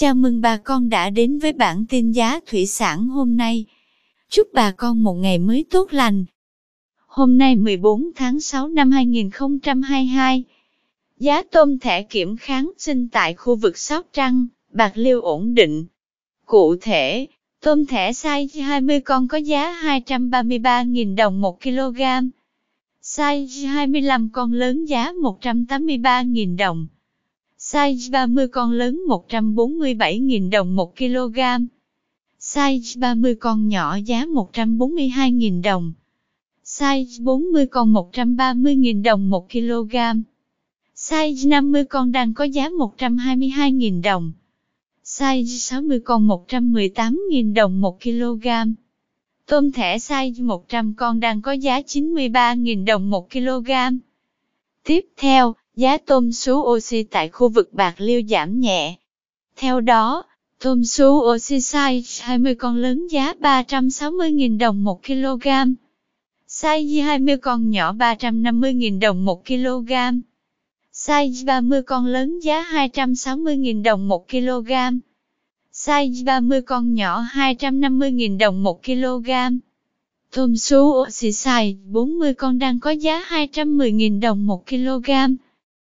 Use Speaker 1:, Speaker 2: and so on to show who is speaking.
Speaker 1: Chào mừng bà con đã đến với bản tin giá thủy sản hôm nay. Chúc bà con một ngày mới tốt lành. Hôm nay 14 tháng 6 năm 2022, giá tôm thẻ kiểm kháng sinh tại khu vực Sóc Trăng, Bạc Liêu ổn định. Cụ thể, tôm thẻ size 20 con có giá 233.000 đồng 1 kg, size 25 con lớn giá 183.000 đồng size 30 con lớn 147.000 đồng 1 kg, size 30 con nhỏ giá 142.000 đồng, size 40 con 130.000 đồng 1 kg, size 50 con đang có giá 122.000 đồng, size 60 con 118.000 đồng 1 kg. Tôm thẻ size 100 con đang có giá 93.000 đồng 1 kg. Tiếp theo, giá tôm sú oxy tại khu vực Bạc Liêu giảm nhẹ. Theo đó, tôm sú oxy size 20 con lớn giá 360.000 đồng 1 kg. Size 20 con nhỏ 350.000 đồng 1 kg. Size 30 con lớn giá 260.000 đồng 1 kg. Size 30 con nhỏ 250.000 đồng 1 kg. Tôm sú oxy size 40 con đang có giá 210.000 đồng 1 kg.